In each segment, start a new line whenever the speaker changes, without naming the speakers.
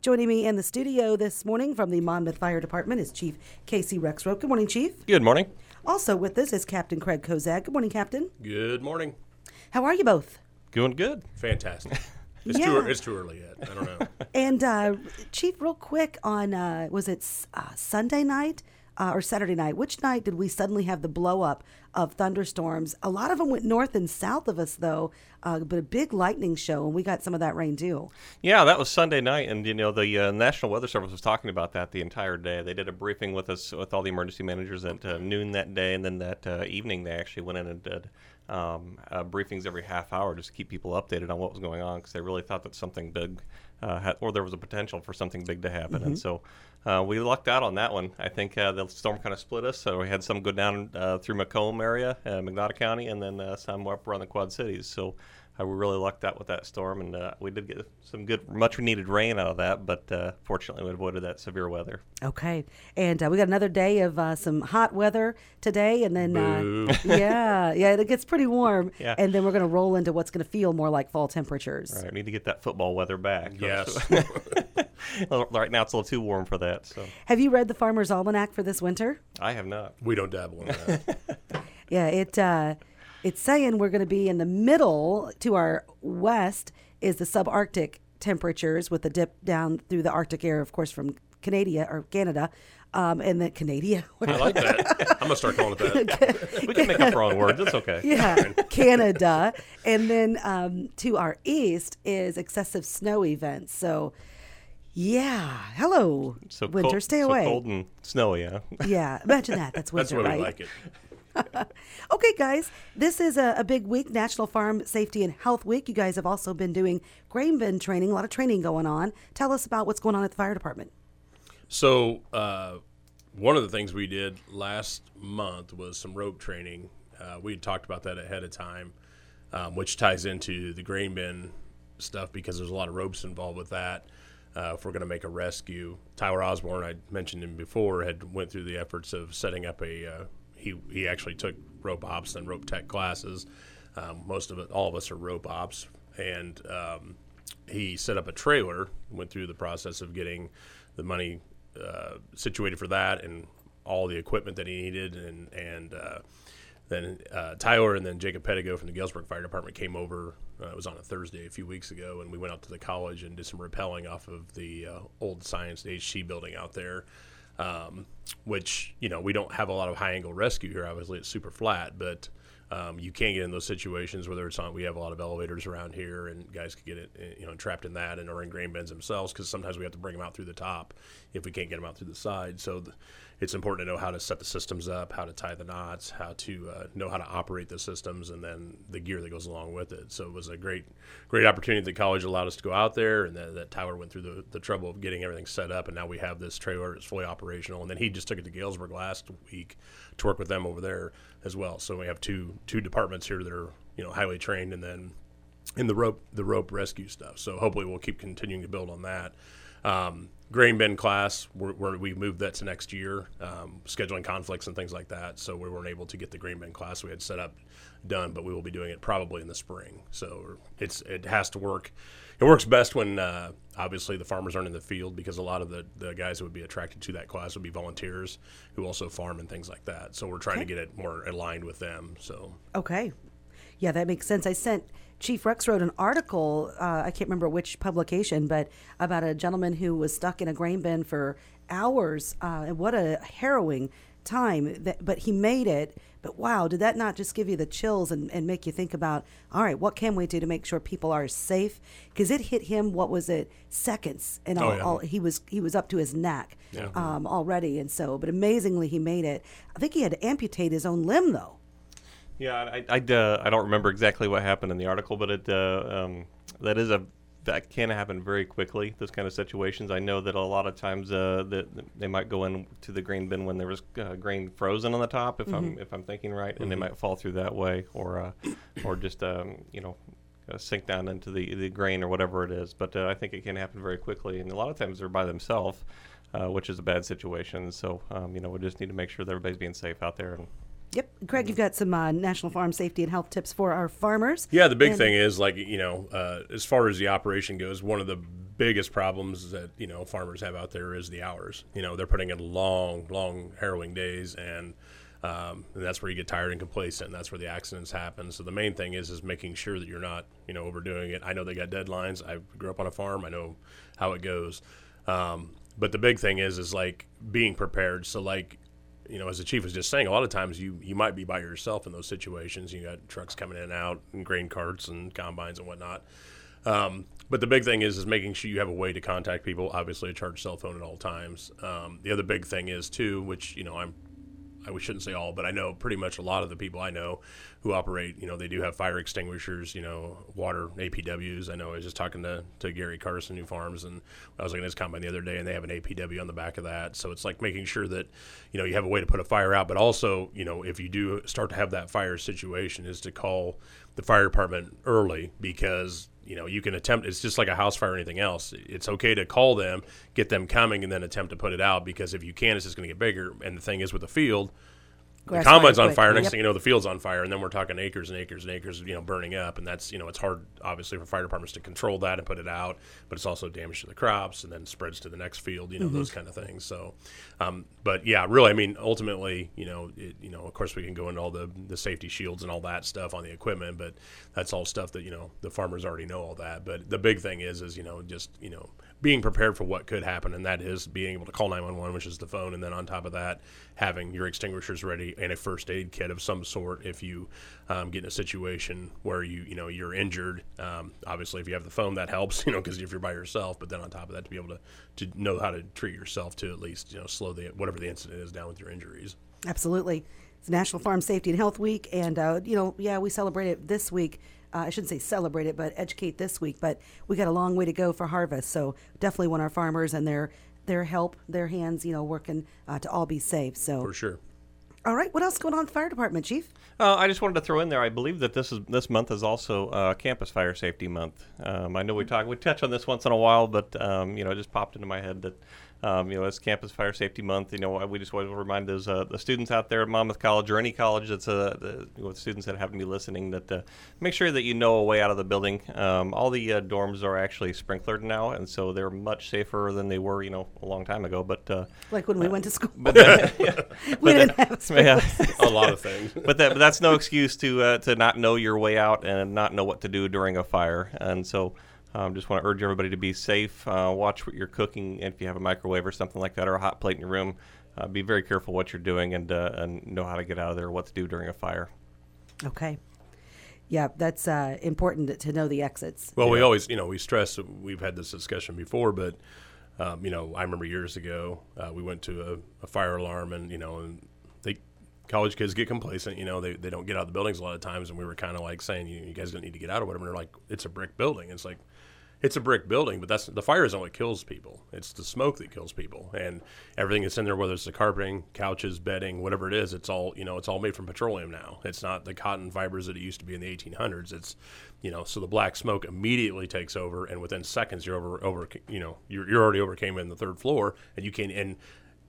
Joining me in the studio this morning from the Monmouth Fire Department is Chief Casey Rexroth. Good morning, Chief.
Good morning.
Also with us is Captain Craig Kozak. Good morning, Captain.
Good morning.
How are you both?
Doing good.
Fantastic. It's,
Yeah.
too, it's too early yet. I don't know.
And uh, Chief, real quick on uh, was it uh, Sunday night uh, or Saturday night? Which night did we suddenly have the blow up of thunderstorms? A lot of them went north and south of us, though, uh, but a big lightning show, and we got some of that rain too.
Yeah, that was Sunday night, and you know the uh, National Weather Service was talking about that the entire day. They did a briefing with us with all the emergency managers at uh, noon that day, and then that uh, evening they actually went in and did um, uh, briefings every half hour just to keep people updated on what was going on because they really thought that something big uh, or there was a potential for something big to happen, and so. Uh, we lucked out on that one. I think uh, the storm kind of split us, so we had some go down uh, through Macomb area, uh, McDonough County, and then uh, some up around the Quad Cities. So we really lucked out with that storm, and uh, we did get some good, much needed rain out of that. But uh, fortunately, we avoided that severe weather.
Okay, and uh, we got another day of uh, some hot weather today, and then uh, yeah, yeah, it gets pretty warm,
Yeah.
and then we're going to roll into what's going to feel more like fall temperatures.
All right, we need to get that football weather back.
Yes.
Right now it's a little too warm for that, so
Have you read the Farmer's Almanac for this winter?
I have not.
we don't dabble in that.
Yeah, it uh, it's saying we're going to be in the middle to our west is the subarctic temperatures with a dip down through the Arctic air, of course, from Canada or Canada, um, and then Canada.
I like that. I'm going to start calling it that.
We can make up our own words. It's okay.
yeah, Canada, and then um, to our east is excessive snow events. So, yeah, hello,
So
winter,
cold,
stay
so
away.
cold and snowy, yeah.
Yeah, imagine that. That's winter,
That's why
right?
we like it.
Okay, guys, this is a, a big week, National Farm Safety and Health Week. You guys have also been doing grain bin training, a lot of training going on. Tell us about what's going on at the fire department.
So, uh, one of the things we did last month was some rope training. Uh, we had talked about that ahead of time, um, which ties into the grain bin stuff because there's a lot of ropes involved with that. Uh, if we're going to make a rescue, Tyler Osborne, I mentioned him before, had went through the efforts of setting up a. He he actually took rope ops and rope tech classes. Um, most of it, all of us are rope ops, and um, he set up a trailer. Went through the process of getting the money uh, situated for that and all the equipment that he needed, and and uh, then uh, Tyler and then Jacob Pettigo from the Galesburg Fire Department came over. Uh, it was on a Thursday a few weeks ago, and we went out to the college and did some rappelling off of the uh, old Science HC building out there. Um, which you know we don't have a lot of high angle rescue here. Obviously, it's super flat, but um, you can get in those situations whether it's on. We have a lot of elevators around here, and guys could get it, eh, you know, trapped in that, and or in grain bins themselves because sometimes we have to bring them out through the top if we can't get them out through the side. So th- it's important to know how to set the systems up, how to tie the knots, how to uh, know how to operate the systems, and then the gear that goes along with it. So it was a great, great opportunity that college allowed us to go out there, and that, that Tyler went through the, the trouble of getting everything set up, and now we have this trailer that's fully operational. And then he just took it to Galesburg last week to work with them over there as well. So we have two two departments here that are you know highly trained, and then in the rope the rope rescue stuff. So hopefully we'll keep continuing to build on that. Um, grain bin class, we're, we're, we moved that to next year, um, scheduling conflicts and things like that. So we weren't able to get the grain bin class we had set up done, but we will be doing it probably in the spring. So it's it has to work. It works best when uh, obviously the farmers aren't in the field because a lot of the, the guys that would be attracted to that class would be volunteers who also farm and things like that. So we're trying to get it more aligned with them. So
Okay. Yeah, that makes sense. I sent Chief Rexroat an article, uh, I can't remember which publication, but about a gentleman who was stuck in a grain bin for hours. Uh, and what a harrowing time. That, but he made it. But wow, did that not just give you the chills and, and make you think about, all right, what can we do to make sure people are safe? Because it hit him, what was it, seconds, and all,
Oh, yeah.
all, he was he was up to his neck
Yeah.
um, already. And so, but amazingly, he made it. I think he had to amputate his own limb though.
Yeah, I I, uh, I don't remember exactly what happened in the article, but it uh, um, that is a that can happen very quickly. Those kind of situations. I know that a lot of times uh, that they might go into the grain bin when there was uh, grain frozen on the top, if I'm if I'm thinking right, and they might fall through that way, or uh, or just um, you know. Uh, sink down into the, the grain or whatever it is, but uh, I think it can happen very quickly, and a lot of times they're by themselves, uh, which is a bad situation. So um, you know we just need to make sure that everybody's being safe out there, and
Yep. Craig, you've got some uh, National Farm Safety and Health tips for our farmers.
Yeah, the big
And-
thing is like you know, uh, as far as the operation goes, one of the biggest problems that you know farmers have out there is the hours. You know, they're putting in long, long, harrowing days, and, um, and that's where you get tired and complacent. And that's where the accidents happen. So the main thing is is making sure that you're not you know overdoing it. I know they got deadlines. I grew up on a farm. I know how it goes. Um, but the big thing is is like being prepared. So like you know, as the chief was just saying, a lot of times you you might be by yourself in those situations. You got trucks coming in and out, and grain carts and combines and whatnot. Um, but the big thing is is making sure you have a way to contact people. Obviously, a charged cell phone at all times. Um, the other big thing is too, which you know I'm we shouldn't say all, but I know pretty much a lot of the people I know who operate, you know, they do have fire extinguishers, you know, water APWs. I know I was just talking to, to Gary Carson, New Farms, and I was looking at his combine the other day, and they have an APW on the back of that. So it's like making sure that, you know, you have a way to put a fire out, but also, you know, if you do start to have that fire situation, is to call the fire department early because you know you can attempt it's just like a house fire or anything else. It's okay to call them get them coming and then attempt to put it out because if you can it's just going to get bigger. And the thing is with the field
Grass
the combine's
fire
on
quick.
fire. Next
Yep.
thing you know, the field's on fire, and then we're talking acres and acres and acres, you know, burning up. And that's you know, it's hard obviously for fire departments to control that and put it out, but it's also damage to the crops, and then spreads to the next field. You know, those kind of things. So, um, but yeah, really, I mean, ultimately, you know, it, you know, of course, we can go into all the the safety shields and all that stuff on the equipment, but that's all stuff that you know the farmers already know all that. But the big thing is, is you know, just you know, being prepared for what could happen, and that is being able to call 911, which is the phone, and then on top of that, having your extinguishers ready and a first aid kit of some sort if you um, get in a situation where you you know you're injured. Um, obviously, if you have the phone, that helps, you know, because if you're by yourself, but then on top of that, to be able to to know how to treat yourself to at least you know slow the whatever the incident is down with your injuries.
Absolutely. It's National Farm Safety and Health Week, and uh, you know, yeah, we celebrate it this week. Uh, I shouldn't say celebrate it, but educate this week. But we got a long way to go for harvest, so definitely want our farmers and their their help, their hands, you know, working uh, to all be safe. So,
For sure.
all right, what else going on at the fire department, Chief?
Uh, I just wanted to throw in there. I believe that this is this month is also uh, Campus Fire Safety Month. Um, I know we talk we touch on this once in a while, but um, you know, it just popped into my head that um, you know it's Campus Fire Safety Month. You know, we just want to remind those uh, the students out there at Monmouth College or any college that's uh, the you know, students that happen to be listening that uh, make sure that you know a way out of the building. Um, all the uh, dorms are actually sprinklered now, and so they're much safer than they were you know a long time ago. But uh,
Like when we went to school,
but then,
we
but
didn't
then-
have
yeah.
A lot of things.
but that but that's no excuse to uh, to not know your way out and not know what to do during a fire. And so, um, just want to urge everybody to be safe. Uh, watch what you're cooking, and if you have a microwave or something like that, or a hot plate in your room, uh, be very careful what you're doing and uh, and know how to get out of there, what to do during a fire.
Okay. Yeah, that's uh, important to- to know the exits.
Well, we always, you know, we stress. We've had this discussion before, but um, you know, I remember years ago uh, we went to a, a fire alarm, and you know, and they college kids get complacent. You know, they, they don't get out of the buildings a lot of times, and we were kind of like saying, you, you guys don't need to get out or whatever. And they're like, it's a brick building. It's like. It's a brick building, but that's the fire isn't what kills people. It's the smoke that kills people, and everything that's in there, whether it's the carpeting, couches, bedding, whatever it is, it's all you know. It's all made from petroleum now. It's not the cotton fibers that it used to be in the 1800s. It's you know, so the black smoke immediately takes over, and within seconds you're over over you know you're, you're already overcame in the third floor, and you can and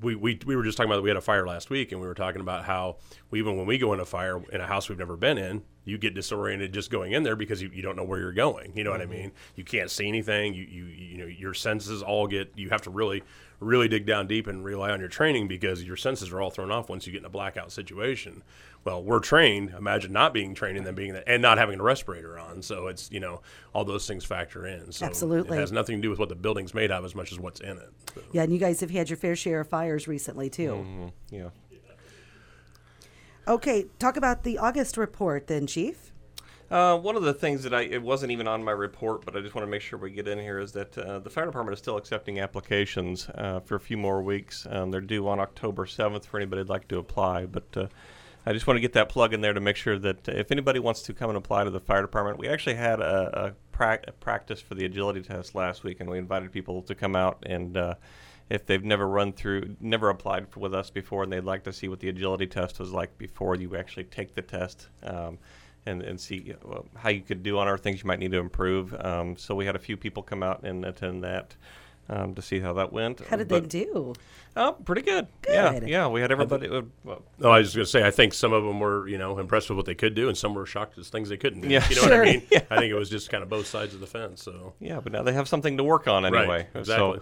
we, we, we were just talking about we had a fire last week, and we were talking about how we, even when we go in a fire in a house we've never been in, you get disoriented just going in there because you, you don't know where you're going. You know what I mean? You can't see anything. You, you you know your senses all get. You have to really really dig down deep and rely on your training because your senses are all thrown off once you get in a blackout situation. Well, we're trained. Imagine not being trained and then being that and not having a respirator on. So it's you know all those things factor in. So
Absolutely.
it has nothing to do with what the building's made of as much as what's in it. So.
Yeah, and you guys have had your fair share of fires recently too.
Mm-hmm. Yeah.
Okay, talk about the August report then, Chief.
Uh, one of the things that I it wasn't even on my report, but I just want to make sure we get in here is that uh, the fire department is still accepting applications uh, for a few more weeks. Um, they're due on October seventh for anybody who'd like to apply. But uh, I just want to get that plug in there to make sure that if anybody wants to come and apply to the fire department, we actually had a, a, prac- a practice for the agility test last week, and we invited people to come out and. If they've never run through, never applied for, with us before, and they'd like to see what the agility test was like before you actually take the test, um, and, and see uh, how you could do on our things you might need to improve. Um, so we had a few people come out and attend that. um, to see how that went.
How did
But-
they do?
Oh, pretty good. Yeah,
Good.
yeah. We had everybody. uh, well,
No, I was just going to say, I think some of them were, you know, impressed with what they could do, and some were shocked at things they couldn't do.
Yeah.
you know what I mean? I think it was just kind of both sides of the fence. So
Yeah, but now they have something to work on anyway.
exactly.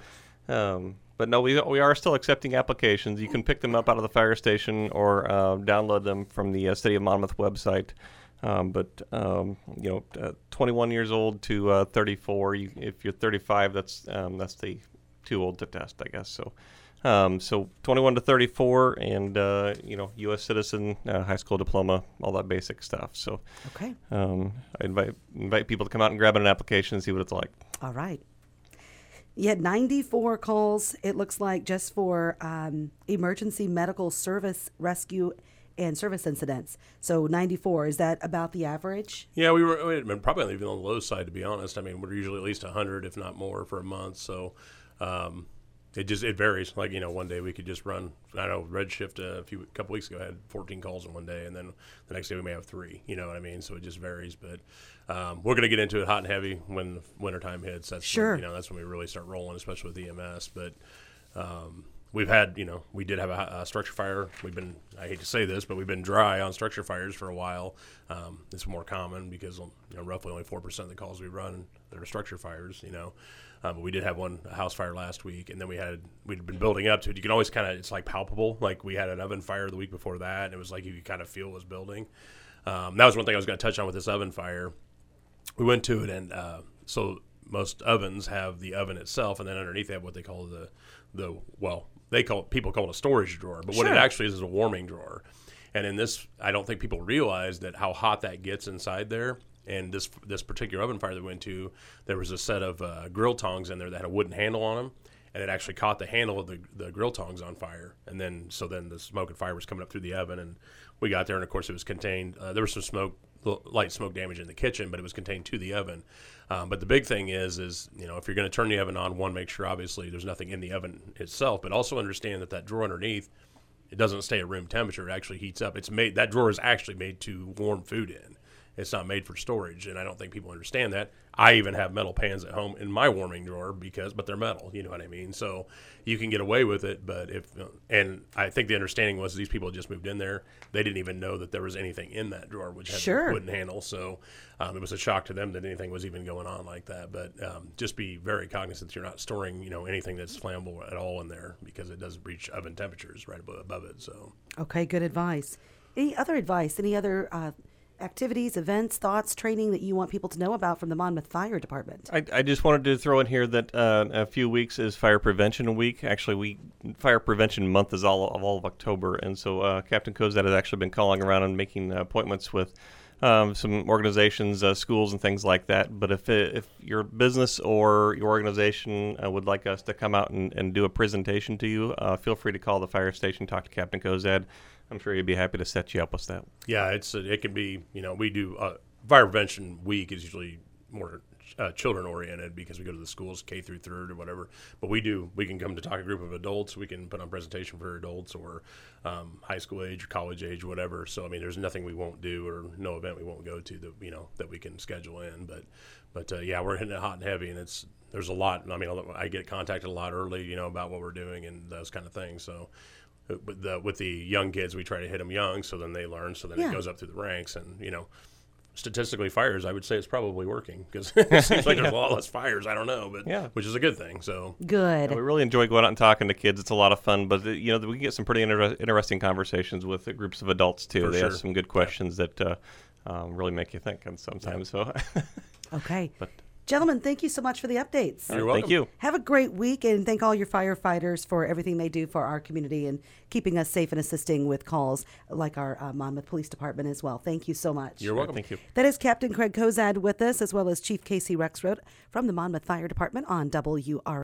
So, um, but no, we we are still accepting applications. You can pick them up out of the fire station or uh, download them from the uh, City of Monmouth website. Um, but um, you know, uh, 21 years old to uh, 34. You, if you're 35, that's um, that's the too old to test, I guess. So. Um, so 21 to 34, and uh, you know, U.S. citizen, uh, high school diploma, all that basic stuff. So
Okay.
um, I invite invite people to come out and grab an application and see what it's like.
All right. You had 94 calls, it looks like, just for um, emergency medical service rescue and service incidents. So 94, is that about the average?
Yeah, we were we been probably even on the low side to be honest. I mean, we're usually at least hundred, if not more, for a month. So um, it just it varies. Like you know, one day we could just run. I know Redshift a few couple weeks ago had 14 calls in one day, and then the next day we may have three. You know what I mean? So it just varies. But um, we're going to get into it hot and heavy when wintertime hits. That's
Sure.
When, you know that's when we really start rolling, especially with EMS. But um, we've had, you know, we did have a, a structure fire. We've been, I hate to say this, but we've been dry on structure fires for a while. Um, it's more common because you know, roughly only four percent of the calls we run that are structure fires. You know, um, but we did have one house fire last week, and then we had we'd been building up to it. You can always kind of, it's like palpable. Like we had an oven fire the week before that, and it was like you could kind of feel it was building. Um, that was one thing I was going to touch on with this oven fire we went to it and uh, so most ovens have the oven itself and then underneath they have what they call the the well they call people call it a storage drawer but what
Sure.
it actually is is a warming drawer. And in this i don't think people realize that how hot that gets inside there. And this this particular oven fire that we went to there was a set of uh, grill tongs in there that had a wooden handle on them and it actually caught the handle of the, the grill tongs on fire. And then so then the smoke and fire was coming up through the oven and we got there and of course it was contained uh, there was some smoke light smoke damage in the kitchen but it was contained to the oven. Um, but the big thing is is you know if you're going to turn the oven on one make sure obviously there's nothing in the oven itself but also understand that that drawer underneath it doesn't stay at room temperature. It actually heats up. It's made that drawer is actually made to warm food in it's not made for storage and i don't think people understand that i even have metal pans at home in my warming drawer because but they're metal you know what i mean so you can get away with it but if and i think the understanding was these people just moved in there they didn't even know that there was anything in that drawer which had
Sure.
wooden handle so um, it was a shock to them that anything was even going on like that but um, just be very cognizant that you're not storing you know anything that's flammable at all in there because it does reach oven temperatures right above, above it so
Okay, good advice. Any other advice? Any other uh, activities, events, thoughts, training that you want people to know about from the Monmouth Fire Department?
I, I just wanted to throw in here that uh, a few weeks is Fire Prevention Week. Actually, we Fire Prevention Month is all of all of October, and so uh, Captain Kozad has actually been calling around and making appointments with um, some organizations, uh, schools, and things like that. But if it, if your business or your organization uh, would like us to come out and, and do a presentation to you, uh, feel free to call the fire station, talk to Captain Kozad. I'm sure he'd be happy to set you up with that.
Yeah, it's it can be you know we do uh, fire prevention week is usually more uh, children oriented because we go to the schools K through third or whatever. But we do we can come to talk a group of adults. We can put on presentation for adults or um, high school age or college age, whatever. So I mean, there's nothing we won't do or no event we won't go to that you know that we can schedule in. But but uh, yeah, we're hitting it hot and heavy, and it's there's a lot. I mean, I get contacted a lot early, you know, about what we're doing and those kind of things. So with the with the young kids, we try to hit them young, so then they learn, so then
Yeah.
it goes up through the ranks, and you know, statistically, fires, I would say it's probably working because it seems like there's a lot less fires. I don't know, but
Yeah.
which is a good thing. So
Good.
Yeah, we really enjoy going out and talking to kids. It's a lot of fun, but uh, you know we get some pretty inter- interesting conversations with uh, groups of adults too.
For
they
sure.
ask some good questions that uh, um, really make you think, and sometimes so.
Okay.
But-
Gentlemen, thank you so much for the updates.
You're welcome.
Thank you.
Have a great week and thank all your firefighters for everything they do for our community and keeping us safe and assisting with calls like our uh, Monmouth Police Department as well. Thank you so much.
you're welcome.
Thank you.
That is Captain Craig Kozad with us, as well as Chief Casey Rexroad from the Monmouth Fire Department on WR.